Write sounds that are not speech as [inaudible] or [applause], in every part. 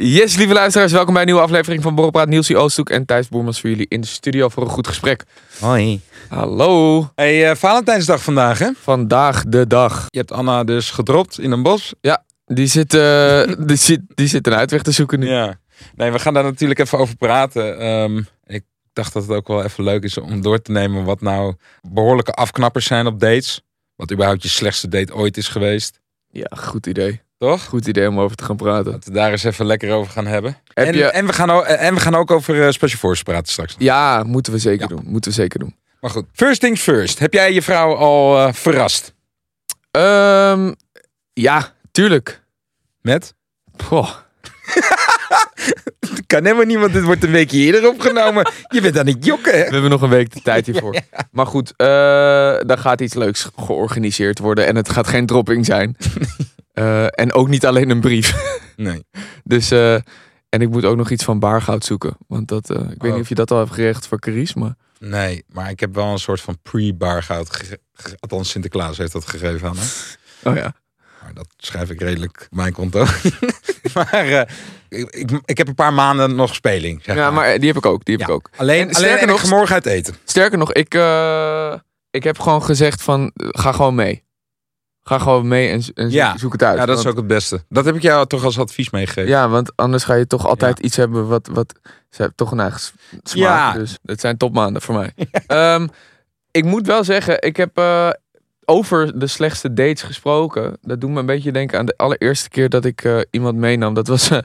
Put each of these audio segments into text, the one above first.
Yes, lieve luisteraars, welkom bij een nieuwe aflevering van Borrelpraat. Nielsie Oosthoek en Thijs Boermans voor jullie in de studio voor een goed gesprek. Hoi. Hallo. Hey, eh, Valentijnsdag vandaag, hè? Vandaag de dag. Je hebt Anna dus gedropt in een bos. Die zit, eh, [laughs] die zit, die zit een uitweg te zoeken nu. Ja. Nee, we gaan daar natuurlijk even over praten. Ehm, ik dacht dat het ook wel even leuk is om door te nemen wat nou behoorlijke afknappers zijn op dates. Wat überhaupt je slechtste date ooit is geweest. Ja, goed idee. Toch? Goed idee om over te gaan praten. Dat we daar eens even lekker over gaan hebben. Heb en, je... en, we gaan ook, en we gaan ook over eh, Special Forces praten straks. Ja, moeten we zeker Ja. doen. Moeten we zeker doen. Maar goed, first things first. Heb jij je vrouw al eh, verrast? Ehm, ja, tuurlijk. Met? Goh. [laughs] Kan helemaal niet, want dit wordt een weekje eerder opgenomen. je bent aan het jokken, hè? We hebben nog een week de tijd [laughs] hiervoor. Maar goed, uh, daar gaat iets leuks georganiseerd worden. En het gaat geen dropping zijn. [laughs] Eh, en ook niet alleen een brief. [laughs] Nee. Dus, eh, en ik moet ook nog iets van baargoud zoeken. Want dat, eh, ik weet Oh. niet of je dat al hebt geregeld voor Carice, maar... Nee, maar ik heb wel een soort van ge- Althans, Sinterklaas heeft dat gegeven aan me. Oh ja. Maar dat schrijf ik redelijk op mijn konto. [laughs] maar ik, ik, ik heb een paar maanden nog speling. Zeg Ja, maar die heb ik ook. Die heb Ja. ik ook. Alleen, En sterker nog- morgen uit eten. Sterker nog, ik, ik heb gewoon gezegd van, ga gewoon mee. Ga gewoon mee en, en Ja. zoek, het uit. Ja, dat is ook het beste. Dat heb ik jou toch als advies meegegeven. Ja, want anders ga je toch altijd iets hebben wat, wat ze hebben toch een eigen smaak. Ja. Dus het zijn topmaanden voor mij. [laughs] Ehm, ik moet wel zeggen, ik heb eh, over de slechtste dates gesproken. Dat doet me een beetje denken aan de allereerste keer dat ik eh, iemand meenam. Dat was, eh,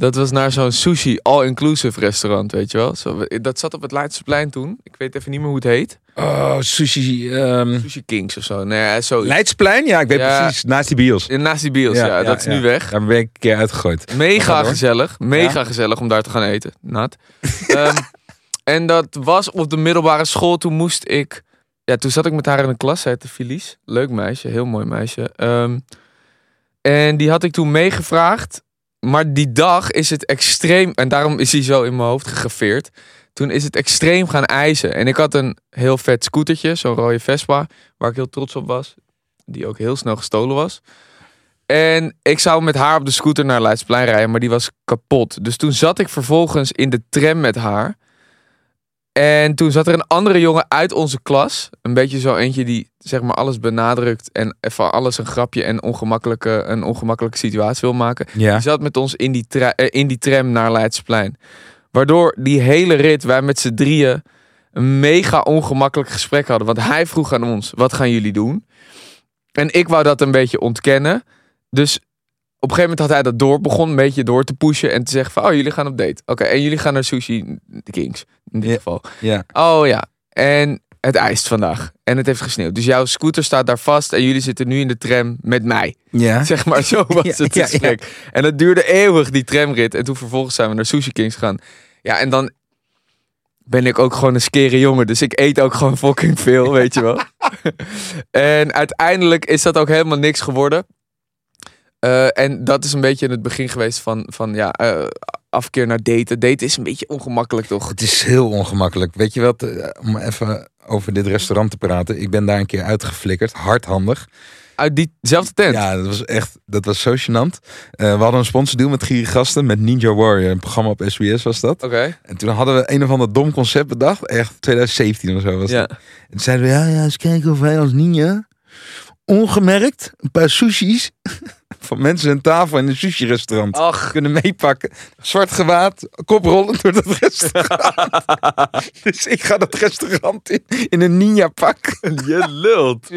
dat was naar zo'n sushi all-inclusive restaurant, weet je wel. Zo, dat zat op het Leidseplein toen. Ik weet even niet meer hoe het heet. Oh, sushi. ehm Sushi Kings of zo. Nee, ja, zo. Leidsplein? Ja, ik weet Ja. precies. Naast die bios. Naast die bios, ja, dat is nu weg. Daar ben ik een keer uitgegooid. Mega gezellig. Mega gezellig om daar te gaan eten. Nat. [laughs] Ehm, en dat was op de middelbare school. Toen moest ik... Ja, toen zat ik met haar in de klas. Zij heette Felice. Leuk meisje. Heel mooi meisje. Ehm, en die had ik toen meegevraagd. Maar die dag is het extreem... En daarom is hij zo in mijn hoofd gegraveerd. Toen is het extreem gaan eisen. En ik had een heel vet scootertje. Zo'n rode Vespa. Waar ik heel trots op was. Die ook heel snel gestolen was. En ik zou met haar op de scooter naar Leidsplein rijden, maar die was kapot. Dus toen zat ik vervolgens in de tram met haar. En toen zat er een andere jongen uit onze klas. Een beetje zo eentje die zeg maar alles benadrukt en van alles een grapje en ongemakkelijke, een ongemakkelijke situatie wil maken. Ja. Die zat met ons in die, eh, in die tram naar Leidsplein. Waardoor die hele rit wij met z'n drieën een mega ongemakkelijk gesprek hadden. Want hij vroeg aan ons, wat gaan jullie doen? En ik wou dat een beetje ontkennen. Dus op een gegeven moment had hij dat door, begon een beetje door te pushen en te zeggen van, oh jullie gaan op date. Oké, en jullie gaan naar Sushi Kings, in dit Ja. geval. Ja. Oh ja, en het ijst vandaag. En het heeft gesneeuwd. Dus jouw scooter staat daar vast en jullie zitten nu in de tram met mij. Ja. [laughs] Zeg maar, zo [laughs] was Ja, het ja. En dat duurde eeuwig, die tramrit. En toen vervolgens zijn we naar Sushi Kings gegaan. Ja, en dan ben ik ook gewoon een skere jongen. Dus ik eet ook gewoon fucking veel, weet je wel. [laughs] en uiteindelijk is dat ook helemaal niks geworden. Eh, en dat is een beetje in het begin geweest van, van ja, eh, afkeer naar daten. Daten is een beetje ongemakkelijk, toch? Het is heel ongemakkelijk. Weet je wat, eh, om even over dit restaurant te praten. Ik ben daar een keer uitgeflikkerd, hardhandig. Uit diezelfde tent. Ja, dat was echt, dat was zo gênant. Eh, we hadden een sponsordeal met Gierige Gasten, met Ninja Warrior. Een programma op SBS was dat. Oké. En toen hadden we een of ander dom concept bedacht. Echt 2017 of zo was Ja. dat. En toen zeiden we, ja, ja, eens kijken of wij als ninja ongemerkt een paar sushis van mensen aan tafel in een sushi-restaurant Ach. kunnen meepakken. Zwart gewaad, koprollen door dat restaurant. [laughs] dus ik ga dat restaurant in, in een ninja-pak. [laughs] Je lult.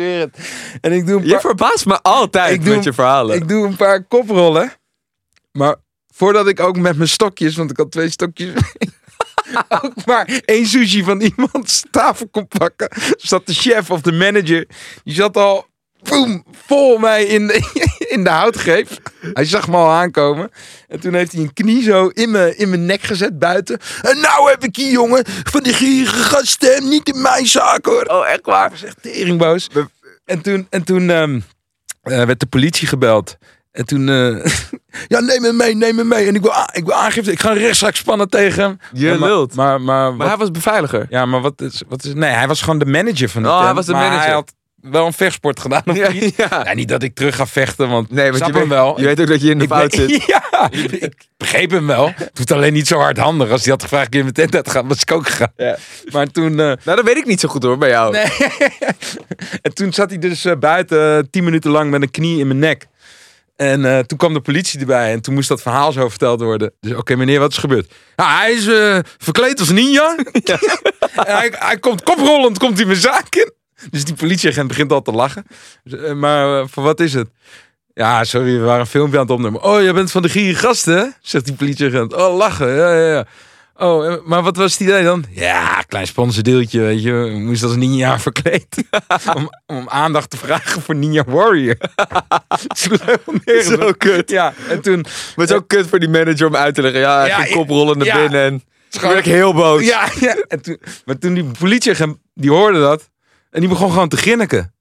En ik doe een Je paar, verbaast me altijd Ik doe- met je verhalen. ik doe een paar koprollen. Maar voordat ik ook met mijn stokjes, want ik had twee stokjes [laughs] ook maar één sushi van iemands tafel kon pakken, zat de chef of de manager, die zat al boem, vol mij in de, in de houtgreep. Hij zag me al aankomen. En toen heeft hij een knie zo in mijn, in mijn nek gezet buiten. En nou heb ik hier, jongen, van die gierige gasten, niet in mijn zaak hoor. Oh, echt waar? Hij was echt teringboos. En toen, en toen ehm, eh, werd de politie gebeld. En toen, eh, [laughs] ja, neem me mee, neem me mee. En ik wil, a- ik wil aangifte, ik ga een rechtszaak spannen tegen hem. Je Ja, maar- lult. Maar, maar, Maar wat- hij was beveiliger. ja, maar wat is, wat is, nee, hij was gewoon de manager van de Oh, hij was de manager. hij had wel een vechtsport gedaan. Of Ja, niet? ja. Ja, niet dat ik terug ga vechten, want Nee, want snap je weet, hem wel. je weet ook dat je in de Ik fout ben- zit. [laughs] Ja, ik begreep hem wel. Het hoeft alleen niet zo hardhandig. Als hij had gevraagd, je mijn tent uit te gaan, was ik ook gegaan. Ja. Maar toen... eh, Nou, dat weet ik niet zo goed hoor, bij jou. Nee. [laughs] en toen zat hij dus eh, buiten eh, tien minuten lang met een knie in mijn nek. En toen kwam de politie erbij en toen moest dat verhaal zo verteld worden. Dus oké meneer, wat is gebeurd? Ja, hij is verkleed als ninja. [laughs] en hij, hij komt koprollend, komt hij mijn zaak in. [laughs] Dus die politieagent begint al te lachen. Dus, eh, maar eh, voor wat is het? Ja, sorry, we waren een filmpje aan het opnemen. Oh, jij bent van de gierige gasten, hè? Zegt die politieagent. Oh, lachen, ja, ja, ja. Oh, eh, maar wat was het idee dan? Ja, klein sponsordeeltje, weet je. We moesten als ninja verkleed. [laughs] om, om aandacht te vragen voor Ninja Warrior. [laughs] Zo kut. Ja, en toen... Maar het is ook kut voor die manager om uit te leggen. Ja, Ja, ging koprollen naar ja. binnen en... Toen werd ik heel boos. Ja, ja. En toen, maar toen die politieagent, die hoorde dat. En die begon gewoon te grinniken.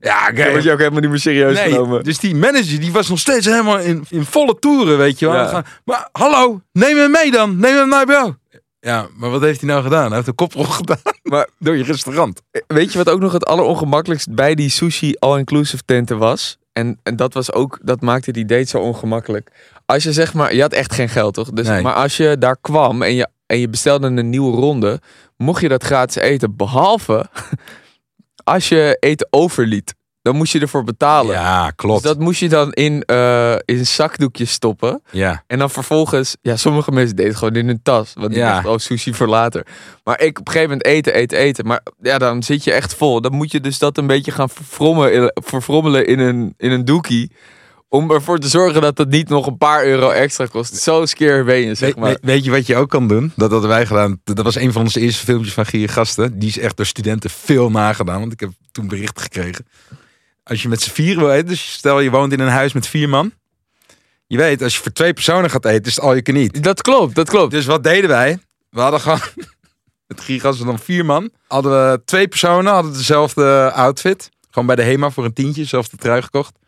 Ja, kijk. word je ook helemaal niet meer serieus Nee, genomen. dus die manager die was nog steeds helemaal in, in volle toeren, weet je wel. Ja. Maar hallo, neem hem mee dan. Neem hem naar jou. Ja, maar wat heeft hij nou gedaan? Hij heeft een koprol [laughs] gedaan Maar door je restaurant. weet je wat ook nog het allerongemakkelijkst bij die sushi all-inclusive tenten was? En, en dat was ook, dat maakte die date zo ongemakkelijk. Als je zeg maar, je had echt geen geld toch? Dus, Nee. Maar als je daar kwam en je, en je bestelde een nieuwe ronde, mocht je dat gratis eten. Behalve als je eten overliet. Dan moest je ervoor betalen. Ja, klopt. Dus dat moest je dan in, eh in zakdoekjes stoppen. Ja. En dan vervolgens, ja, sommige mensen deden het gewoon in hun tas. Want die Ja. dachten, oh, sushi voor later. Maar ik op een gegeven moment eten, eten, eten. Maar ja, dan zit je echt vol. Dan moet je dus dat een beetje gaan verfrommelen, verfrommelen in een, in een doekie. Om ervoor te zorgen dat het niet nog een paar euro extra kost. Zo skeer ben je, zeg maar. weet- weet je wat je ook kan doen? Dat hadden wij gedaan. Dat was een van onze eerste filmpjes van Gier Gasten. Die is echt door studenten veel nagedaan. Want ik heb toen berichten gekregen. Als je met z'n vieren wil eten. Dus stel je woont in een huis met vier man. Je weet, als je voor twee personen gaat eten, is het al je kan niet. Dat klopt, dat klopt. Dus wat deden wij? We hadden gewoon... [laughs] Met Gier Gasten dan vier man. Hadden we twee personen, hadden dezelfde outfit. Gewoon bij de HEMA voor een tientje, dezelfde trui gekocht.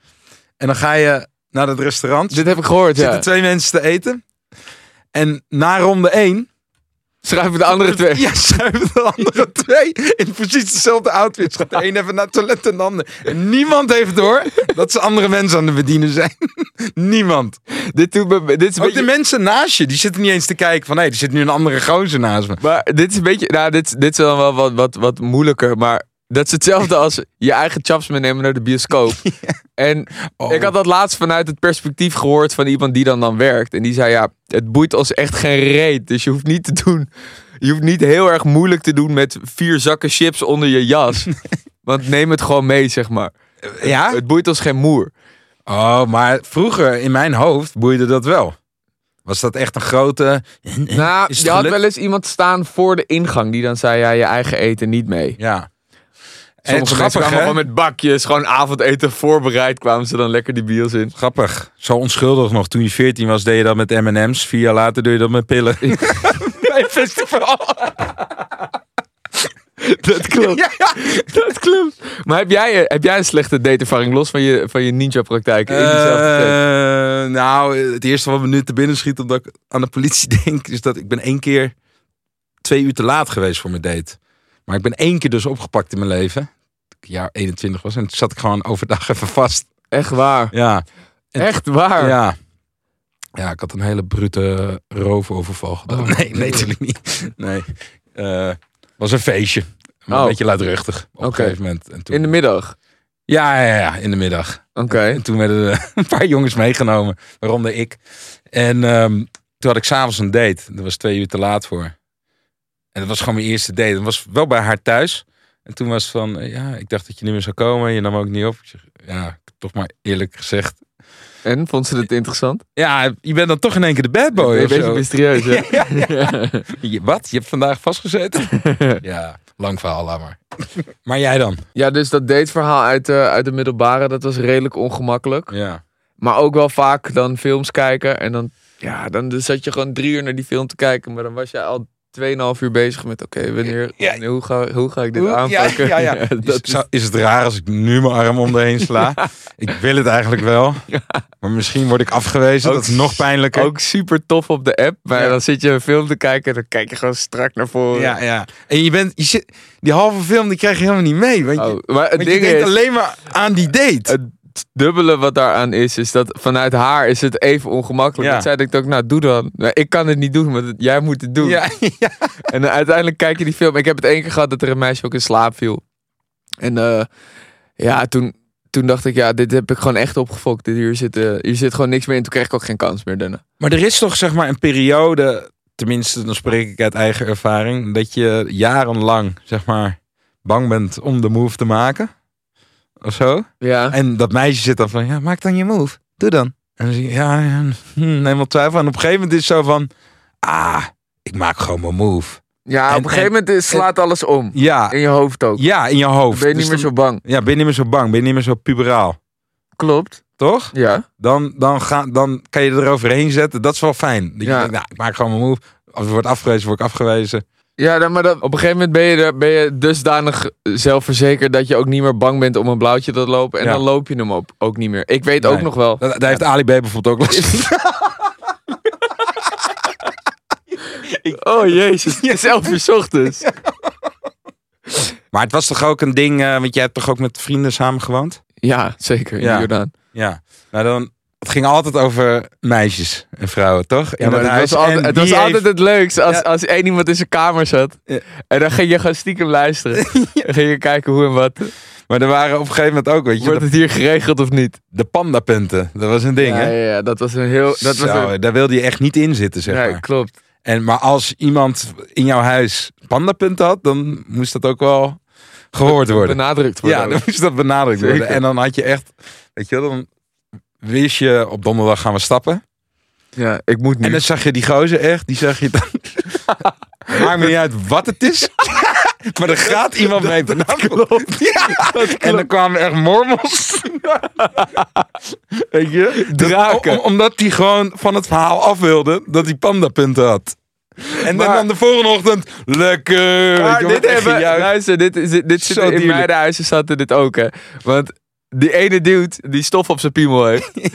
En dan ga je naar het restaurant. Dit heb ik gehoord, zitten ja. twee mensen te eten. En na ronde één Schrijven de andere twee. ja, schuiven de andere twee in precies dezelfde outfits. Gaat de een even naar het toilet en de ander. En niemand heeft door dat ze andere mensen aan het bedienen zijn. [laughs] niemand. Dit, doet me, dit is Ook beetje... de mensen naast je, die zitten niet eens te kijken van... hé, er zit nu een andere gozer naast me. Maar dit is een beetje, nou, dit, dit is dan wel wat, wat, wat moeilijker. Maar dat is hetzelfde als je eigen chaps meenemen naar de bioscoop. [laughs] En Oh. ik had dat laatst vanuit het perspectief gehoord van iemand die dan dan werkt. En die zei, ja, het boeit ons echt geen reet. Dus je hoeft niet te doen, je hoeft niet heel erg moeilijk te doen met vier zakken chips onder je jas. [laughs] Want neem het gewoon mee, zeg maar. Ja? Het boeit ons geen moer. Oh, maar vroeger in mijn hoofd boeide dat wel. Was dat echt een grote... Nou, Is het je had wel eens iemand staan voor de ingang die dan zei, ja, je eigen eten niet mee. Ja. En het grappig, gewoon met bakjes, gewoon avondeten voorbereid, kwamen ze dan lekker die bios in. Grappig. Zo onschuldig nog. Toen je 14 was, deed je dat met M&M's. Vier jaar later doe je dat met pillen. Bij [laughs] festival. [laughs] Dat klopt. Ja, ja. Dat klopt. Maar heb jij, eh, heb jij een slechte dateervaring los van je, van je ninja-praktijk? Eh, nou, het eerste wat me nu te binnen schiet omdat ik aan de politie [laughs] denk, is dat ik ben één keer twee uur te laat geweest voor mijn date. Maar ik ben één keer dus opgepakt in mijn leven. Jaar 21 was. En toen zat ik gewoon overdag [laughs] even vast. Echt waar. Ja. En- Echt waar. Ja. Ja, ik had een hele brute roofoverval gedaan. Oh, nee, [laughs] nee, natuurlijk niet. Nee. Eh was een feestje. Maar Oh. Een beetje luidruchtig op een gegeven moment. En toen... In de middag. ja, ja, ja, in de middag. Oké. En toen werden er [laughs] een paar jongens meegenomen, waaronder ik. En ehm, toen had ik s'avonds een date. Dat was twee uur te laat voor. En dat was gewoon mijn eerste date. Dat was wel bij haar thuis. En toen was het van, ja, ik dacht dat je niet meer zou komen. Je nam ook niet op. Ik zeg, ja, toch maar eerlijk gezegd. En, vond ze het interessant? Ja, je bent dan toch in één keer de bad boy een beetje mysterieus, hè? [laughs] Je- Wat? Je hebt vandaag vastgezeten? [laughs] ja, lang verhaal, laat maar. maar jij dan? Ja, dus dat dateverhaal uit, eh, uit de middelbare, dat was redelijk ongemakkelijk. Ja. Maar ook wel vaak dan films kijken. En dan, ja, dan zat je gewoon drie uur naar die film te kijken. Maar dan was je al 2,5 uur bezig met, oké, wanneer, Ja. wanneer- hoe, ga, hoe ga ik dit Hoe- ja, aanpakken? ja, ja. [laughs] dat is, zou- is het raar als ik nu mijn arm om de heen sla? [laughs] Ik wil het eigenlijk wel. Maar misschien word ik afgewezen. Ook dat is nog pijnlijker. Ook super tof op de app. Maar Ja. dan zit je een film te kijken en dan kijk je gewoon strak naar voren. Ja, ja. En je bent, je zit, die halve film die krijg je helemaal niet mee. Want je, Oh, maar het want je ding denkt is, alleen maar aan die date. het dubbele wat daaraan is, is dat vanuit haar is het even ongemakkelijk. Ja. Dat zij denkt ook, nou doe dan. Nou, ik kan het niet doen, want het- jij moet het doen. ja, [laughs] ja. En uiteindelijk kijk je die film. Ik heb het één keer gehad dat er een meisje ook in slaap viel. En eh, ja, toen, toen dacht ik, ja, dit heb ik gewoon echt opgefokt. Hier zit, eh, hier zit gewoon niks meer in. Toen kreeg ik ook geen kans meer daarna. Maar er is toch zeg maar een periode, tenminste dan spreek ik uit eigen ervaring, dat je jarenlang zeg maar bang bent om de move te maken. Of zo. Ja. En dat meisje zit dan van, ja, maak dan je move. Doe dan. En dan zie je, ja, ja hm, neem wel twijfel. En op een gegeven moment is het zo van, ah, ik maak gewoon mijn move. Ja, En- op een gegeven moment is- slaat alles om. Ja, In je hoofd ook. ja in je hoofd. ben je Dus niet meer dan- zo bang. Ja, ben je niet meer zo bang. Ben je niet meer zo puberaal. Klopt. Toch? Ja. Dan, dan, ga, dan kan je er overheen zetten. Dat is wel fijn. Dat je Ja. denkt, nou, ik maak gewoon mijn move. Als ik word afgewezen, word ik afgewezen. Ja, dan, maar dan, op een gegeven moment ben je, er, ben je dusdanig zelfverzekerd dat je ook niet meer bang bent om een blauwtje te lopen. En Ja. dan loop je hem op, ook niet meer. Ik weet Nee. ook nog wel. Dat, daar heeft Ali B bijvoorbeeld ook last van. [laughs] Oh jezus, het is elf uur 's ochtends. Maar het was toch ook een ding, eh, want jij hebt toch ook met vrienden samen gewoond? Ja, zeker. In Ja. Jordaan. Ja. Nou dan, het ging altijd over meisjes en vrouwen, toch? Ja, maar dat het huis. was, altijd, het, was heeft- altijd het leukste als, Ja. als één iemand in zijn kamer zat. Ja. En dan ging je gewoon stiekem luisteren. [laughs] Dan ging je kijken hoe en wat. Maar er waren op een gegeven moment ook, weet je, Wordt de, het hier geregeld of niet? de pandapunten. Dat was een ding, ja, hè? ja, ja, dat was een heel... Dat was een, daar wilde je echt niet in zitten, zeg ja, maar. klopt. En, maar als iemand in jouw huis pandapunten had, dan moest dat ook wel gehoord worden. Benadrukt worden. Ja, dan moest dat benadrukt worden. Zeker. En dan had je echt, weet je wel, dan wist je op donderdag gaan we stappen. ja, ik moet nu. En dan zag je die gozer echt, die zag je dan. [laughs] Maakt me niet uit wat het is. [laughs] maar er gaat iemand mee. Dat klopt. [laughs] Ja, en dan kwamen echt mormels. Weet je? Draken. Om- omdat hij gewoon van het verhaal af wilde dat hij pandapunten had. En dan, Maar- dan de volgende ochtend, lekker. weet Maar je, dit hebben, luister, dit, dit, dit zit in dierlijk. meidenhuizen zaten dit ook, hè. Want die ene dude die stof op zijn piemel heeft, [laughs]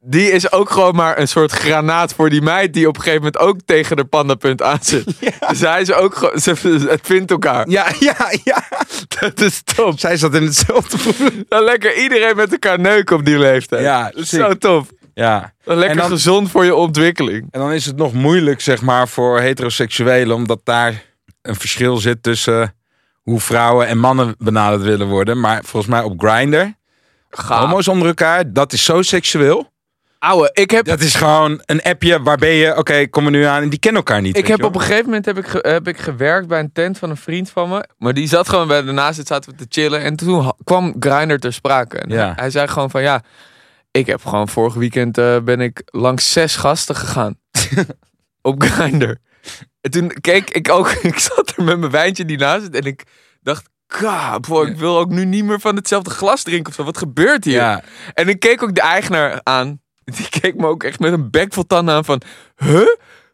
die is ook gewoon maar een soort granaat voor die meid die op een gegeven moment ook tegen de pandapunt aan zit. [laughs] Dus hij is ook gewoon, ze- het vindt elkaar. Ja, ja, ja. [laughs] Dat is top. Zij zat in hetzelfde probleem. Dan lekker iedereen met elkaar neuken op die leeftijd. Ja, dat is sick. zo tof. Ja. Dan lekker En dan- gezond voor je ontwikkeling. En dan is het nog moeilijk, zeg maar, voor heteroseksuelen, omdat daar een verschil zit tussen hoe vrouwen en mannen benaderd willen worden. Maar volgens mij op Grindr, homo's onder elkaar, dat is zo seksueel. Ouwe, ik heb Dat is gewoon een appje waar ben je, oké, kom er nu aan. En die kennen elkaar niet. Ik heb op een gegeven moment heb ik, ge- heb ik gewerkt bij een tent van een vriend van me. Maar die zat gewoon bij daarnaast zit, zaten we te chillen. En toen kwam Grindr ter sprake. En Ja. hij, zei gewoon van ja, ik heb gewoon vorig weekend eh, ben ik langs zes gasten gegaan. [laughs] op Grindr. En toen keek ik ook, [laughs] ik zat er met mijn wijntje die naast zit. En ik dacht, ka, boy, ik wil ook nu niet meer van hetzelfde glas drinken of zo. Wat gebeurt hier? Ja, En ik keek ook de eigenaar aan. [laughs] Die keek me ook echt met een bek vol tanden aan van... Huh?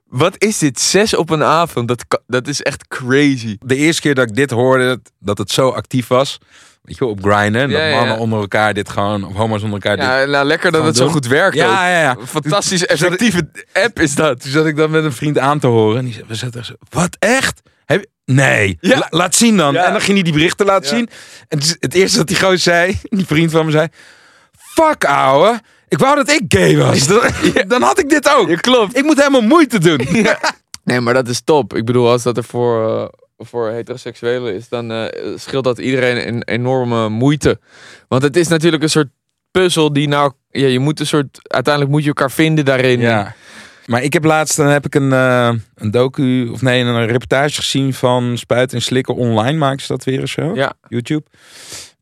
Wat is dit? Zes op een avond? Dat, dat is echt crazy. de eerste keer dat ik dit hoorde, dat- dat het zo actief was. Weet je wel, op Grindr. Dat Ja, mannen ja. onder elkaar dit gewoon, of homo's onder elkaar dit. Ja, nou lekker dat het zo goed werkt ook. ja, ja. ja. Fantastisch effectieve app is dat. Toen zat ik dan met een vriend aan te horen. En die zei, we wat echt? Nee, Ja. La- laat zien dan. Ja. En dan ging hij die berichten laten Ja. zien. En het, eerste dat die gozer zei, [laughs] die vriend van me zei... Fuck ouwe, ik wou dat ik gay was. Dan, [laughs] dan had ik dit ook. Klopt. Ik moet helemaal moeite doen. [laughs] Nee, maar dat is top. Ik bedoel, als dat er voor, eh, voor heteroseksuelen is, dan eh, scheelt dat iedereen een enorme moeite. Want het is natuurlijk een soort puzzel die nou... Ja, je moet een soort... Uiteindelijk moet je elkaar vinden daarin. Ja. Maar ik heb laatst dan heb ik een, eh, een docu, of nee, een reportage gezien van Spuiten en Slikken online. Maken ze dat weer of zo? Ja. YouTube.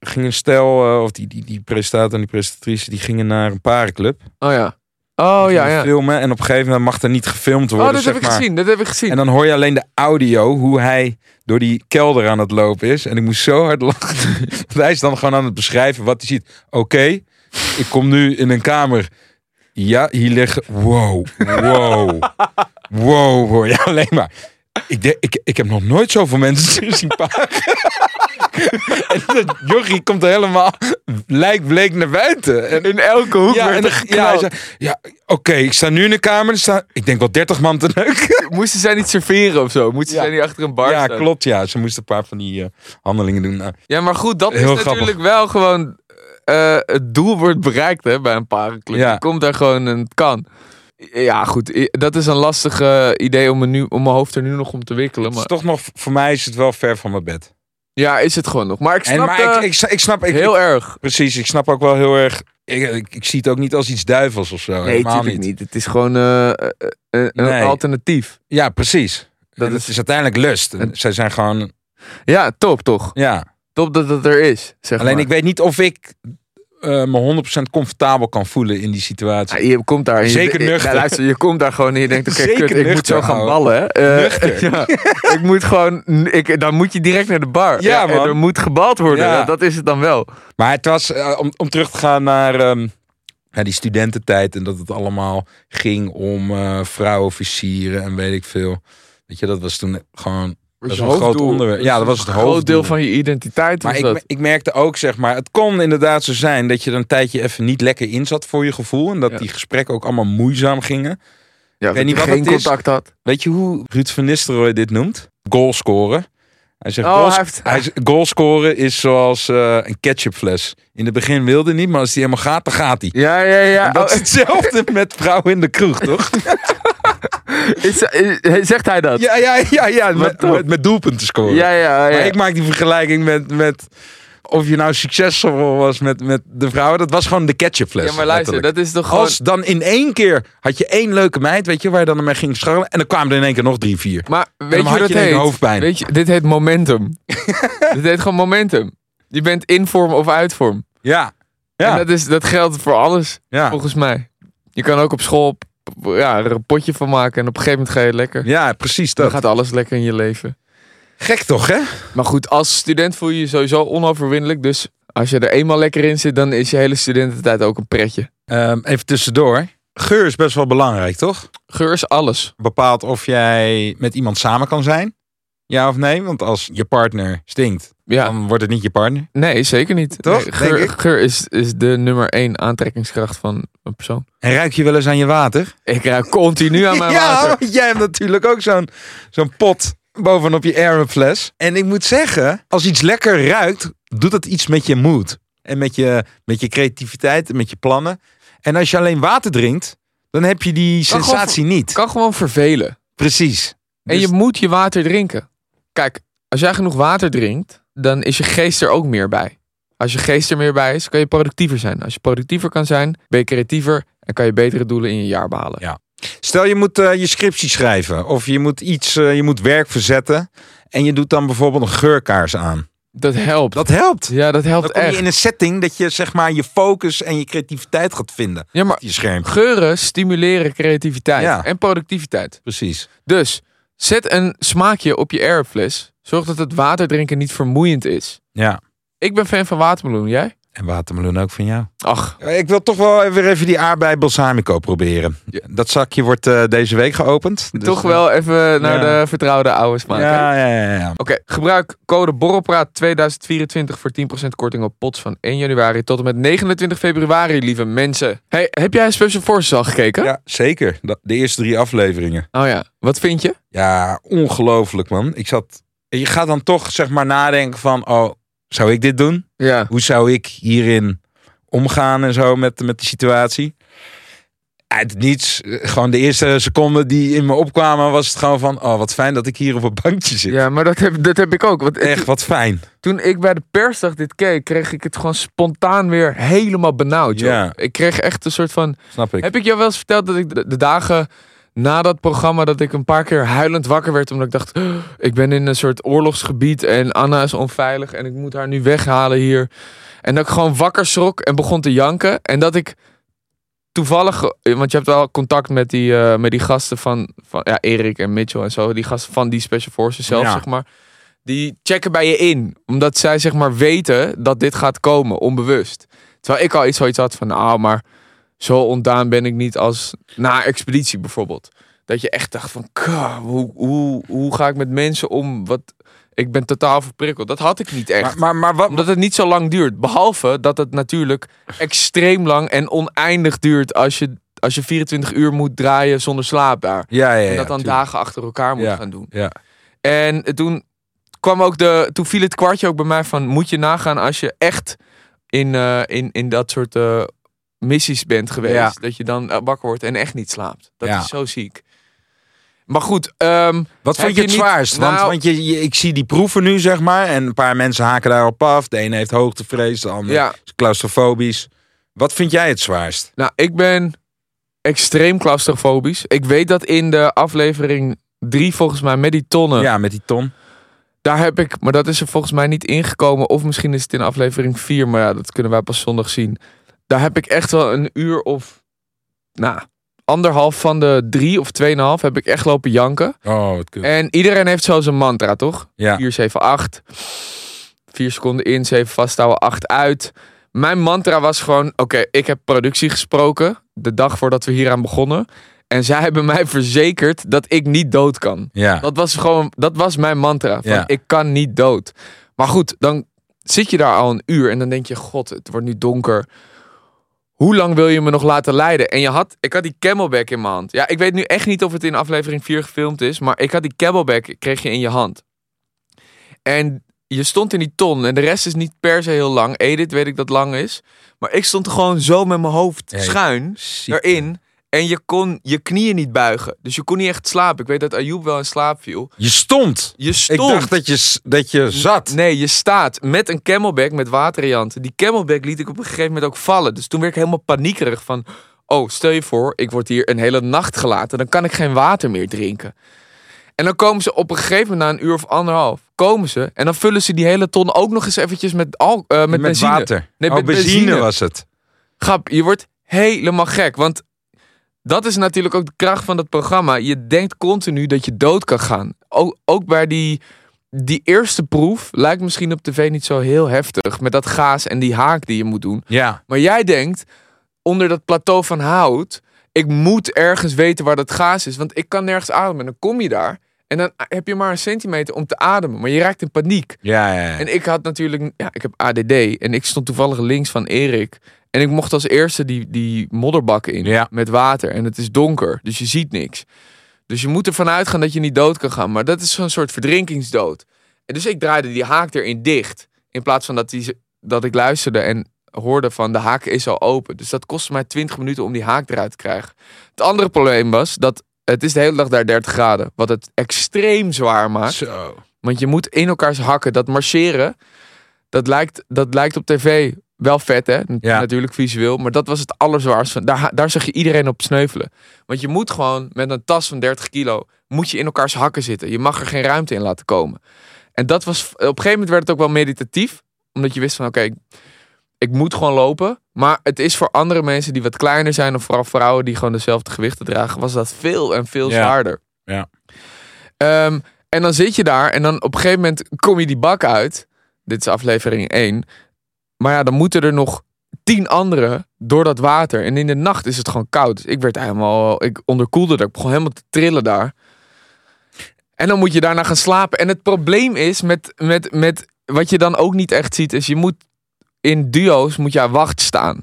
Ging een stel, eh, of die, die, die presentator en die presentatrice, die gingen naar een parenclub. Oh ja. Oh ja, ja. Filmen en op een gegeven moment mag er niet gefilmd worden. Oh, dat heb ik maar. gezien. Dat heb ik gezien. En dan hoor je alleen de audio, hoe hij door die kelder aan het lopen is. En ik moest zo hard lachen. [laughs] Hij is dan gewoon aan het beschrijven wat hij ziet. Oké, Ik kom nu in een kamer. Ja, hier liggen... Wow, wow, wow. Ja, alleen maar. Ik, denk, ik, ik heb nog nooit zoveel mensen [laughs] zien pagen. en jochie komt er helemaal lijkbleek naar buiten. En, In elke hoek ja, werd en er ja, ja oké, ik sta nu in de kamer. Er staan, ik denk wel 30 man te neuken. Moesten zij niet serveren of zo? Moesten Ja. zij niet achter een bar Ja, staan? klopt. Ja, ze moesten een paar van die eh, handelingen doen. Nou, Ja, maar goed, dat is grappig. natuurlijk wel gewoon... eh, het doel wordt bereikt hè, bij een parenclub. Ja. Je komt daar gewoon en het kan. Ja, goed. Dat is een lastig idee om, me nu, om mijn hoofd er nu nog om te wikkelen. het is Maar toch nog, voor mij is het wel ver van mijn bed. ja, is het gewoon nog. Maar ik En, snap maar eh, ik, ik, ik snap, ik, heel erg. precies, ik snap ook wel heel erg. Ik, ik, ik zie het ook niet als iets duivels of zo. Nee, helemaal natuurlijk niet. Het is gewoon eh, een Nee. alternatief. Ja, precies. Dat Dat is- is, is uiteindelijk lust. En Het- zij zijn gewoon, Ja, top toch? ja. Top dat het er is. Zeg Alleen maar. ik weet niet of ik eh, me 100% comfortabel kan voelen in die situatie. Ja, je komt daar. je- Zeker nuchter. Ja, luister, je komt daar gewoon en je denkt: oké, kut, ik moet zo gaan ballen. Eh, [laughs] ja, ik moet gewoon. Ik, dan moet je direct naar de bar. Ja, man. er moet gebald worden. Dat is het dan wel. Maar het was, eh, om, om terug te gaan naar ehm, ja, die studententijd en dat het allemaal ging om vrouwenofficieren en weet ik veel. Weet je, dat was toen gewoon Dat is een groot onderwerp. Ja, dat was het Een groot hoofddoel. deel van je identiteit. Maar was ik, ik merkte ook, zeg maar, het kon inderdaad zo zijn dat je er een tijdje even niet lekker in zat voor je gevoel. En dat Ja. die gesprekken ook allemaal moeizaam gingen. ja, weet niet wat geen het is. contact had. Weet je hoe Ruud van Nistelrooy dit noemt? Goal scoren. Hij zegt, Oh, goal, hij heeft- hij zegt, goal scoren is zoals eh, een ketchupfles. In het begin wilde hij niet, maar als hij helemaal gaat, dan gaat hij. Ja, ja, ja. En dat Oh, is hetzelfde [laughs] met vrouwen in de kroeg, toch? [laughs] [laughs] is- is- zegt hij dat? Ja, ja, ja, ja. Wat Met, met, met doelpunten scoren. ja, ja. ja. Maar ik maak die vergelijking met, met of je nou succesvol was met, met de vrouwen. Dat was gewoon de ketchupfles. Ja, maar luister, letterlijk. dat is toch gewoon... Als dan in één keer had je één leuke meid, weet je, waar je dan mee ging scharrelen. En dan kwamen er in één keer nog drie, vier. Maar weet je hoe dat je heet? hoofdpijn. Weet je, dit heet momentum. [laughs] dit heet gewoon momentum. Je bent in vorm of uit vorm. Ja. En Ja. dat, is, dat geldt voor alles, Ja. volgens mij. Je kan ook op school ja, er een potje van maken en op een gegeven moment ga je lekker. ja, precies Dan dat. gaat alles lekker in je leven. Gek toch, hè? Maar goed, als student voel je je sowieso onoverwinnelijk. Dus als je er eenmaal lekker in zit, dan is je hele studententijd ook een pretje. Ehm, even tussendoor. Geur is best wel belangrijk, toch? Geur is alles. Bepaalt of jij met iemand samen kan zijn. Ja of nee? Want als je partner stinkt, Ja, dan wordt het niet je partner. nee, zeker niet. Toch? Nee, geur is, is de nummer één aantrekkingskracht van een persoon. En ruik je wel eens aan je water? Ik ruik continu aan mijn [laughs] ja, water. jij hebt natuurlijk ook zo'n zo'n pot bovenop je airfles. En ik moet zeggen, als iets lekker ruikt, doet dat iets met je mood. En met je, met je creativiteit en met je plannen. En als je alleen water drinkt, dan heb je die Kan sensatie niet. kan gewoon vervelen. Precies. En Dus- je moet je water drinken. Kijk, als jij genoeg water drinkt, dan is je geest er ook meer bij. Als je geest er meer bij is, kan je productiever zijn. Als je productiever kan zijn, ben je creatiever en kan je betere doelen in je jaar behalen. Ja. Stel je moet eh, je scriptie schrijven of je moet iets, eh, je moet werk verzetten en je doet dan bijvoorbeeld een geurkaars aan. Dat helpt. Dat helpt. ja, dat helpt Dan kom je echt. in een setting dat je zeg maar je focus en je creativiteit gaat vinden. Ja, maar op Je scherm. geuren stimuleren creativiteit Ja. en productiviteit. Precies. Dus zet een smaakje op je airfles. Zorg dat het water drinken niet vermoeiend is. Ja. Ik ben fan van watermeloen, jij? En watermeloen ook van jou. Ach, Ik wil toch wel weer even die aardbei balsamico proberen. Dat zakje wordt eh, deze week geopend. Dus, toch eh, wel even naar ja. de vertrouwde oude smaak. Ja, ja, ja. ja. Oké, gebruik code BORRELPRAAT 2024 voor 10% korting op pots van 1 januari tot en met 29 februari, lieve mensen. Hey, heb jij Special Forces al gekeken? Ja, zeker. De eerste drie afleveringen. Oh ja, wat vind je? Ja, ongelooflijk man. Ik zat... Je gaat dan toch zeg maar nadenken van... Oh, zou ik dit doen? Ja. Hoe zou ik hierin omgaan en zo met, met die situatie? Uit niets, eh, gewoon de eerste seconden die in me opkwamen, was het gewoon van: Oh, wat fijn dat ik hier op een bankje zit. Ja, maar dat heb, dat heb ik ook. Want Echt, wat fijn. toen ik bij de persdag dit keek, kreeg ik het gewoon spontaan weer helemaal benauwd. Joh. Ja. Ik kreeg echt een soort van... Snap ik. Heb ik jou wel eens verteld dat ik de, de dagen na dat programma... dat ik een paar keer huilend wakker werd... omdat ik dacht, "Oh, ik ben in een soort oorlogsgebied... en Anna is onveilig en ik moet haar nu weghalen hier. En dat ik gewoon wakker schrok en begon te janken. En dat ik toevallig... Want je hebt wel contact met die, eh, met die gasten van, van... Ja, Erik en Mitchell en zo. Die gasten van die Special Forces zelf, Ja. zeg maar. Die checken bij je in. Omdat zij zeg maar weten dat dit gaat komen, onbewust. Terwijl ik al iets zoiets had van, nou, maar zo ontdaan ben ik niet als na expeditie bijvoorbeeld. Dat je echt dacht van, "Ka, hoe, hoe, hoe ga ik met mensen om? Wat, ik ben totaal verprikkeld. Dat had ik niet echt. Maar, maar, maar wat, Omdat het niet zo lang duurt. Behalve dat het natuurlijk extreem lang en oneindig duurt als je, als je 24 uur moet draaien zonder slaap daar. ja, ja, ja, en dat dan tuurlijk. dagen achter elkaar moet Ja. gaan doen. Ja. En toen kwam ook de, toen viel het kwartje ook bij mij van, moet je nagaan als je echt in, eh, in, in dat soort eh, missies bent geweest, Ja. dat je dan eh, wakker wordt en echt niet slaapt. Dat Ja. is zo ziek. Maar goed, ehm, Wat vond je het niet- zwaarst? Want, Nou- want je, je- ik zie die proeven nu, zeg maar. En een paar mensen haken daarop af. De ene heeft hoogtevrees, de andere ja, is claustrofobisch. Wat vind jij het zwaarst? nou, ik ben extreem claustrofobisch. Ik weet dat in de aflevering drie volgens mij met die tonnen, Ja, met die ton. daar heb ik, maar dat is er volgens mij niet ingekomen. Of misschien is het in aflevering 4, maar ja, dat kunnen wij pas zondag zien. Daar heb ik echt wel een uur of, nou, anderhalf van de drie of tweeënhalf heb ik echt lopen janken. Oh, wat kut. En iedereen heeft zo zijn mantra, toch? Ja. 4, 7, 8. 4 seconden in, 7 vasthouden, 8 uit. Mijn mantra was gewoon: oké, ik heb productie gesproken. De dag voordat we hieraan begonnen. En zij hebben mij verzekerd dat ik niet dood kan. Ja. Dat was gewoon, dat was mijn mantra. Van, Ja. Ik kan niet dood. Maar goed, dan zit je daar al een uur en dan denk je: God, het wordt nu donker. Hoe lang wil je me nog laten leiden? En je had, ik had die camelback in mijn hand. Ja, ik weet nu echt niet of het in aflevering 4 gefilmd is, maar ik had die camelback, kreeg je in je hand. En je stond in die ton en de rest is niet per se heel lang. Edith weet ik dat lang is. Maar ik stond er gewoon zo met mijn hoofd schuin erin. En je kon je knieën niet buigen. Dus je kon niet echt slapen. Ik weet dat Ayoub wel in slaap viel. Je stond. Je Ik stond. dacht dat je, dat je zat. Nee, je staat met een camelback met waterjanten. Die camelback liet ik op een gegeven moment ook vallen. Dus toen werd ik helemaal paniekerig van... Oh, stel je voor, ik word hier een hele nacht gelaten. Dan kan ik geen water meer drinken. En dan komen ze op een gegeven moment na een uur of anderhalf... Komen ze en dan vullen ze die hele ton ook nog eens eventjes met, al, eh, met, met benzine. water. Nee, oh, met benzine, benzine. was het. Grap, je wordt helemaal gek. Want dat is natuurlijk ook de kracht van dat programma. Je denkt continu dat je dood kan gaan. Ook, ook bij die, die eerste proef lijkt misschien op tv niet zo heel heftig. Met dat gaas en die haak die je moet doen. Ja. Maar jij denkt, onder dat plateau van hout... Ik moet ergens weten waar dat gaas is. Want ik kan nergens ademen. En dan kom je daar. En dan heb je maar een centimeter om te ademen. Maar je raakt in paniek. Ja, ja, ja. En ik had natuurlijk, ja, ik heb ADD en ik stond toevallig links van Erik. En ik mocht als eerste die, die modderbakken in Ja. met water. En het is donker, dus je ziet niks. Dus je moet ervan uitgaan dat je niet dood kan gaan. Maar dat is zo'n soort verdrinkingsdood. En dus ik draaide die haak erin dicht. In plaats van dat, die, dat ik luisterde en hoorde van de haak is al open. Dus dat kostte mij 20 minuten om die haak eruit te krijgen. Het andere probleem was dat het is de hele dag daar 30 graden. Wat het extreem zwaar maakt. Zo. Want je moet in elkaars hakken. Dat marcheren, dat lijkt, dat lijkt op tv wel vet, hè? Ja. Natuurlijk visueel. Maar dat was het allerzwaarste. Daar, daar zag je iedereen op sneuvelen. Want je moet gewoon met een tas van 30 kilo... moet je in elkaars hakken zitten. Je mag er geen ruimte in laten komen. En dat was... Op een gegeven moment werd het ook wel meditatief. Omdat je wist van, oké... ik, ik moet gewoon lopen. Maar het is voor andere mensen die wat kleiner zijn... of vooral vrouwen die gewoon dezelfde gewichten dragen... was dat veel en veel Ja. zwaarder. Ja. Ehm, en dan zit je daar en dan op een gegeven moment kom je die bak uit. Dit is aflevering 1. Maar ja, dan moeten er nog tien anderen door dat water. En in de nacht is het gewoon koud. Dus ik werd helemaal, ik onderkoelde er. Ik begon helemaal te trillen daar. En dan moet je daarna gaan slapen. En het probleem is met, met, met wat je dan ook niet echt ziet, is je moet in duo's moet je aan wacht staan.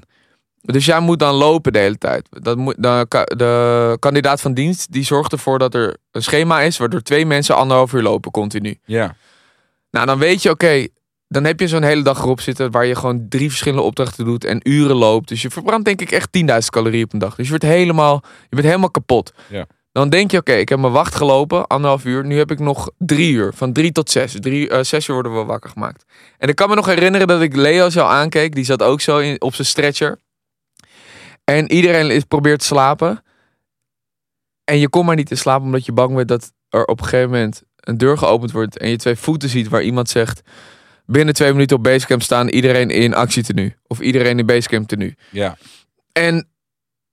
Dus jij moet dan lopen de hele tijd. Dat moet, de, de kandidaat van dienst die zorgt ervoor dat er een schema is waardoor twee mensen anderhalf uur lopen continu. Ja. Nou, dan weet je, oké, dan heb je zo'n hele dag erop zitten waar je gewoon drie verschillende opdrachten doet en uren loopt. Dus je verbrandt denk ik echt 10.000 calorieën op een dag. Dus je wordt helemaal, je bent helemaal kapot. Ja. Dan denk je, oké, ik heb mijn wacht gelopen, anderhalf uur. Nu heb ik nog drie uur, van drie tot zes. Drie, eh, zes uur worden we wakker gemaakt. En ik kan me nog herinneren dat ik Leo zo aankeek. Die zat ook zo in, op zijn stretcher. En iedereen is, probeert te slapen. En je komt maar niet in slaap omdat je bang bent dat er op een gegeven moment een deur geopend wordt en je twee voeten ziet waar iemand zegt binnen twee minuten op basecamp staan iedereen in actietenu of iedereen in basecamp tenue. Ja. En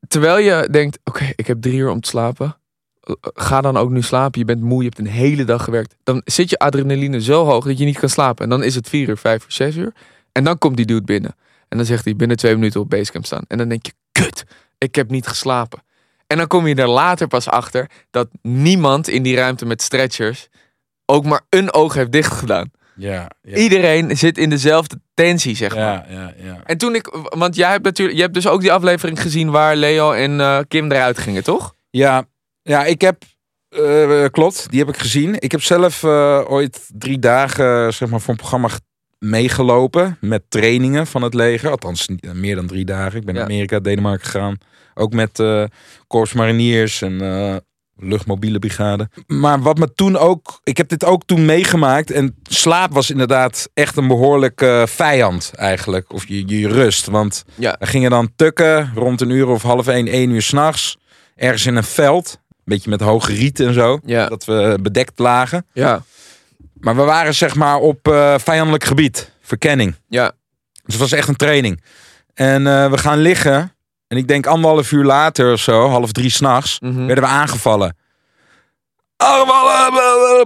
terwijl je denkt, oké, ik heb drie uur om te slapen. Ga dan ook nu slapen. Je bent moe, je hebt een hele dag gewerkt. Dan zit je adrenaline zo hoog dat je niet kan slapen. En dan is het vier uur, vijf uur, zes uur. En dan komt die dude binnen. En dan zegt hij binnen twee minuten op basecamp staan. En dan denk je, kut, ik heb niet geslapen. En dan kom je er later pas achter dat niemand in die ruimte met stretchers ook maar een oog heeft dicht gedaan. Ja, ja. Iedereen zit in dezelfde tensie, zeg maar. Ja, ja, ja. En toen ik, want jij hebt natuurlijk, je hebt dus ook die aflevering gezien waar Leo en eh, Kim eruit gingen, toch? Ja, ja ik heb, eh, klopt, die heb ik gezien. Ik heb zelf eh, ooit drie dagen zeg maar, voor een programma ge- meegelopen met trainingen van het leger. Althans, meer dan drie dagen. Ik ben Ja. naar Amerika, Denemarken gegaan. Ook met eh Corps Mariniers en eh, luchtmobiele brigade. Maar wat me toen ook, ik heb dit ook toen meegemaakt. En slaap was inderdaad echt een behoorlijk eh, vijand eigenlijk. Of je, je rust. Want Ja. we gingen dan tukken rond een uur of half één, één uur s'nachts. Ergens in een veld. Een beetje met hoge riet en zo. Ja. Dat we bedekt lagen. Ja. Maar we waren zeg maar op eh, vijandelijk gebied. Verkenning. Ja. Dus het was echt een training. En eh, we gaan liggen. En ik denk anderhalf uur later of zo, half drie s'nachts, Mhm. werden we aangevallen. Allemaal,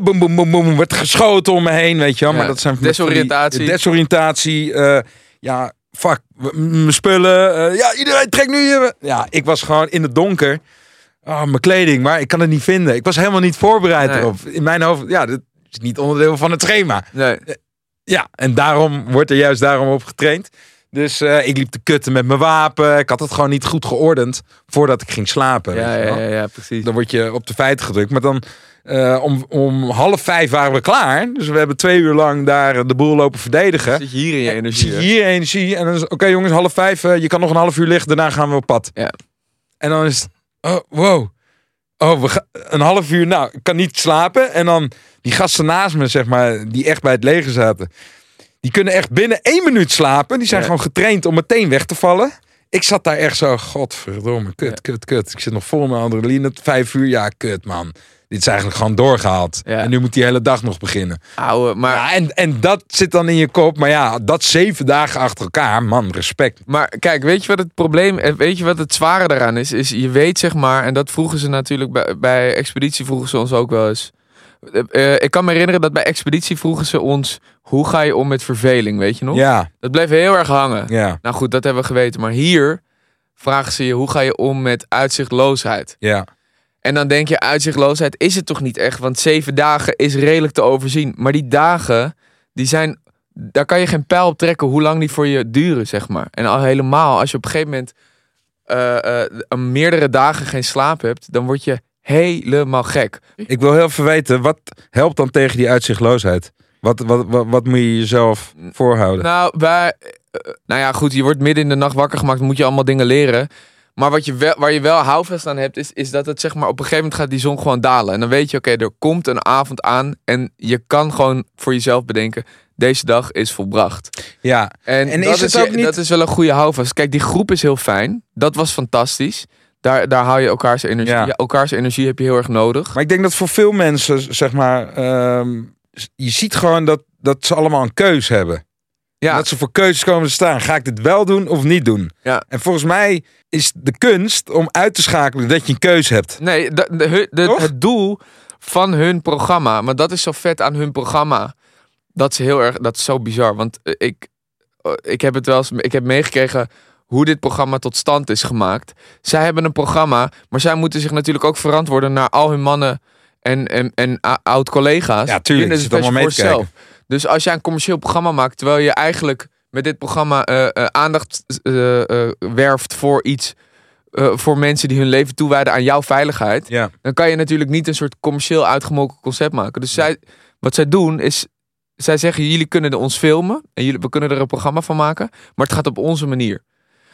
boem, boem, boem, boem, werd geschoten om me heen, weet je wel. Ja, Maar dat zijn van die- desoriëntatie. desoriëntatie, eh, ja, fuck, mijn spullen. eh, ja, iedereen trekt nu je... Ja, ik was gewoon in het donker. Oh, mijn kleding, maar ik kan het niet vinden. Ik was helemaal niet voorbereid Nee. erop. In mijn hoofd, ja, dit is niet onderdeel van het schema. Nee. Ja, en daarom wordt er juist daarom op getraind. Dus eh, ik liep te kutten met mijn wapen. Ik had het gewoon niet goed geordend voordat ik ging slapen. Ja, je ja, ja, ja, precies. Dan word je op de feiten gedrukt. Maar dan eh, om, om half vijf waren we klaar. Dus we hebben twee uur lang daar de boel lopen verdedigen. Zit je hier in je energie. Zie hè? hier energie. En dan is oké jongens, half vijf. eh, je kan nog een half uur liggen. Daarna gaan we op pad. Ja. En dan is het, oh, wow. Oh, we gaan een half uur. Nou, ik kan niet slapen. En dan die gasten naast me, zeg maar, die echt bij het leger zaten. Die kunnen echt binnen één minuut slapen. Die zijn Ja. gewoon getraind om meteen weg te vallen. Ik zat daar echt zo, godverdomme, kut, Ja. kut, kut. Ik zit nog vol met adrenaline. Vijf uur, ja, kut, man. Dit is eigenlijk gewoon doorgehaald. Ja. En nu moet die hele dag nog beginnen. Ouwe, maar, Ja, en, en dat zit dan in je kop. Maar ja, dat zeven dagen achter elkaar, man, respect. maar kijk, weet je wat het probleem, eh, weet je wat het zware daaraan is? Is je weet zeg maar, en dat vroegen ze natuurlijk bij, bij Expeditie vroegen ze ons ook wel eens. Eh, eh, ik kan me herinneren dat bij Expeditie vroegen ze ons, hoe ga je om met verveling, weet je nog? Ja, Dat bleef heel erg hangen. ja, Nou goed, dat hebben we geweten. Maar hier vragen ze je, hoe ga je om met uitzichtloosheid? ja. En dan denk je, uitzichtloosheid is het toch niet echt? Want zeven dagen is redelijk te overzien. Maar die dagen, die zijn, daar kan je geen pijl op trekken hoe lang die voor je duren, zeg maar. En al helemaal, als je op een gegeven moment een meerdere dagen geen slaap hebt, dan word je helemaal gek. Ik wil heel even weten, wat helpt dan tegen die uitzichtloosheid? Wat, wat, wat, wat moet je jezelf voorhouden? Nou, bij, eh, nou ja, goed, je wordt midden in de nacht wakker gemaakt, moet je allemaal dingen leren. Maar wat je wel, waar je wel houvast aan hebt, is, is dat het zeg maar op een gegeven moment gaat die zon gewoon dalen. En dan weet je, oké, er komt een avond aan en je kan gewoon voor jezelf bedenken, deze dag is volbracht. ja, En, En dat, is je- niet- dat is wel een goede houvast. Kijk, die groep is heel fijn. Dat was fantastisch. Daar, daar hou je elkaars energie. Ja. Ja, elkaars energie heb je heel erg nodig. maar ik denk dat voor veel mensen, zeg maar, ehm, je ziet gewoon dat, dat ze allemaal een keus hebben. Ja, Dat ze voor keuzes komen te staan. Ga ik dit wel doen of niet doen? Ja. En volgens mij is de kunst om uit te schakelen dat je een keuze hebt. nee, de, de, het doel van hun programma, maar dat is zo vet aan hun programma. Dat is heel erg, dat is zo bizar. Want eh, ik, eh, ik heb het wel eens, ik heb meegekregen hoe dit programma tot stand is gemaakt. Zij hebben een programma, maar zij moeten zich natuurlijk ook verantwoorden naar al hun mannen en, en, en oud-collega's. Ja, tuurlijk, de zit allemaal Force zelf. Dus als jij een commercieel programma maakt, terwijl je eigenlijk met dit programma eh, eh, aandacht eh, werft voor iets, voor mensen die hun leven toewijden aan jouw veiligheid, Ja. dan kan je natuurlijk niet een soort commercieel uitgemolken concept maken. Dus zij, wat zij doen is, zij zeggen jullie kunnen ons filmen en jullie, we kunnen er een programma van maken, maar het gaat op onze manier.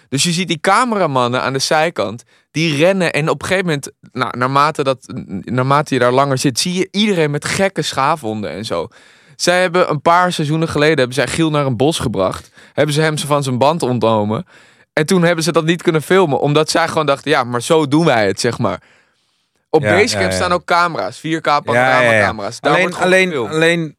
Dus je ziet die cameramannen aan de zijkant, die rennen en op een gegeven moment, nou, naarmate, dat, naarmate je daar langer zit, zie je iedereen met gekke schaafwonden en zo. Zij hebben een paar seizoenen geleden, hebben zij Giel naar een bos gebracht. Hebben ze hem van zijn band ontnomen. En toen hebben ze dat niet kunnen filmen, omdat zij gewoon dachten, ja, maar zo doen wij het, zeg maar. Op Ja, Basecamp ja, ja. staan ook camera's, 4K Ja, ja, panorama-camera's. ja. Daar Alleen, wordt alleen, alleen,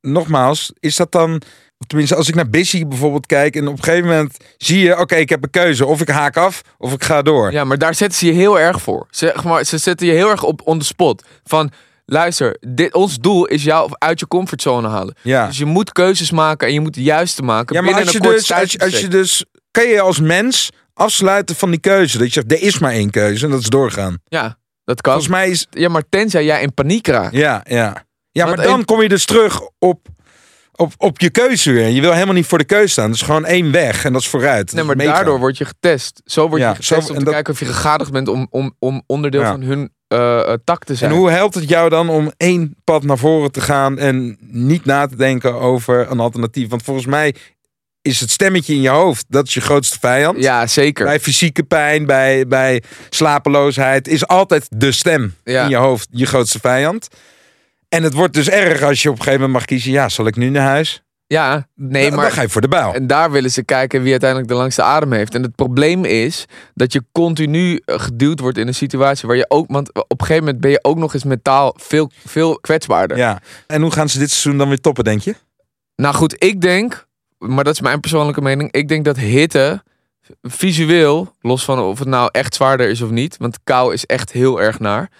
nogmaals, is dat dan... Tenminste, als ik naar Busy bijvoorbeeld kijk en op een gegeven moment zie je, oké, ik heb een keuze. Of ik haak af, of ik ga door. Ja, maar daar zetten ze je heel erg voor. Zeg maar, ze zetten je heel erg op on the spot. Van, luister, dit, ons doel is jou uit je comfortzone halen. Ja. Dus je moet keuzes maken en je moet de juiste maken Ja, maar als je, dus, als, je- als je dus... Kan je als mens afsluiten van die keuze? Dat je zegt, er is maar één keuze en dat is doorgaan. Ja, dat kan. Volgens mij is... Ja, maar tenzij jij in paniek raakt. Ja, ja. Ja, maar dan kom je dus terug op, op, op je keuze weer. Je wil helemaal niet voor de keuze staan. Dus gewoon één weg en dat is vooruit. Dat Nee, maar daardoor word je getest. Zo word je Ja, getest zo- om te dat- kijken of je gegadigd bent om, om, om onderdeel Ja. van hun eh eh, tak te zijn. En hoe helpt het jou dan om één pad naar voren te gaan en niet na te denken over een alternatief? Want volgens mij is het stemmetje in je hoofd, dat is je grootste vijand. Ja, zeker. Bij fysieke pijn, bij, bij slapeloosheid, is altijd de stem Ja. in je hoofd je grootste vijand. En het wordt dus erg als je op een gegeven moment mag kiezen, ja, zal ik nu naar huis? Ja, nee, Dan- maar... Dan ga je voor de bijl. En daar willen ze kijken wie uiteindelijk de langste adem heeft. En het probleem is dat je continu eh, geduwd wordt in een situatie waar je ook... Want op een gegeven moment ben je ook nog eens mentaal veel, veel kwetsbaarder. Ja. En hoe gaan ze dit seizoen dan weer toppen, denk je? Nou goed, ik denk, maar dat is mijn persoonlijke mening. Ik denk dat hitte visueel, los van of het nou echt zwaarder is of niet. Want kou is echt heel erg naar.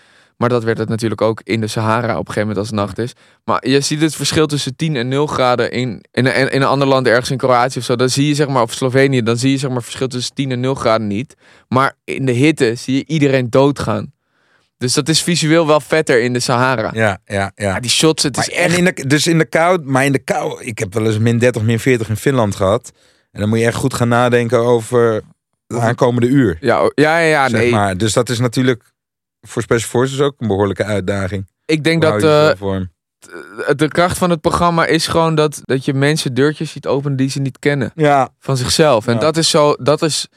Maar dat werd het natuurlijk ook in de Sahara op een gegeven moment als het nacht is. Maar je ziet het verschil tussen 10 en 0 graden in, in, een, in een ander land, ergens in Kroatië of zo. Dan zie je zeg maar, of Slovenië, dan zie je zeg maar verschil tussen 10 en 0 graden niet. Maar in de hitte zie je iedereen doodgaan. Dus dat is visueel wel vetter in de Sahara. Ja, Ja, ja, ja. die shots, het Maar, is echt... en in de, dus in de kou, maar in de kou, ik heb wel eens min 30, min 40 in Finland gehad. En dan moet je echt goed gaan nadenken over de aankomende uur. Ja, ja, ja, zeg nee. maar. Dus dat is natuurlijk voor Special Forces ook een behoorlijke uitdaging. Ik denk Hoe dat eh, de kracht van het programma is gewoon dat, dat je mensen deurtjes ziet openen die ze niet kennen. Ja, Van zichzelf. En Ja. dat is zo, dat is,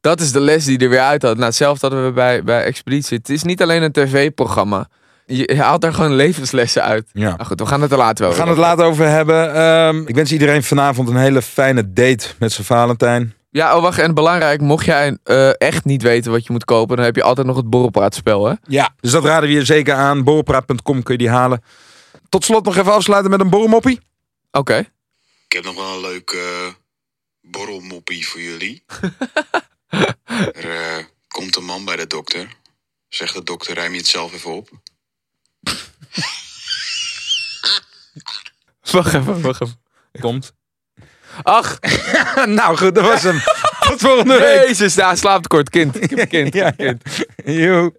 dat is de les die er weer uit had. Nou, hetzelfde hadden we bij, bij Expeditie. Het is niet alleen een tv-programma. Je, haalt daar gewoon levenslessen uit. ja. Nou goed, we gaan het er later We over. gaan het later over hebben. Ehm, ik wens iedereen vanavond een hele fijne date met zijn Valentijn. Ja, oh wacht. En belangrijk, mocht jij eh, echt niet weten wat je moet kopen, dan heb je altijd nog het borrelpraatspel, hè? Ja. Dus dat raden we je zeker aan. Borrelpraat.com kun je die halen. Tot slot nog even afsluiten met een borrelmoppie. Oké. Ik heb nog wel een leuk eh, borrelmoppie voor jullie. [laughs] er eh, komt een man bij de dokter. Zegt de dokter, ruim je het zelf even op. Wacht even, wacht even. Komt. Ach, [laughs] nou goed, dat was hem. Tot volgende week. jezus, daar slaapt kort kind. Ik heb een kind. [laughs] Ja, ja. Joe.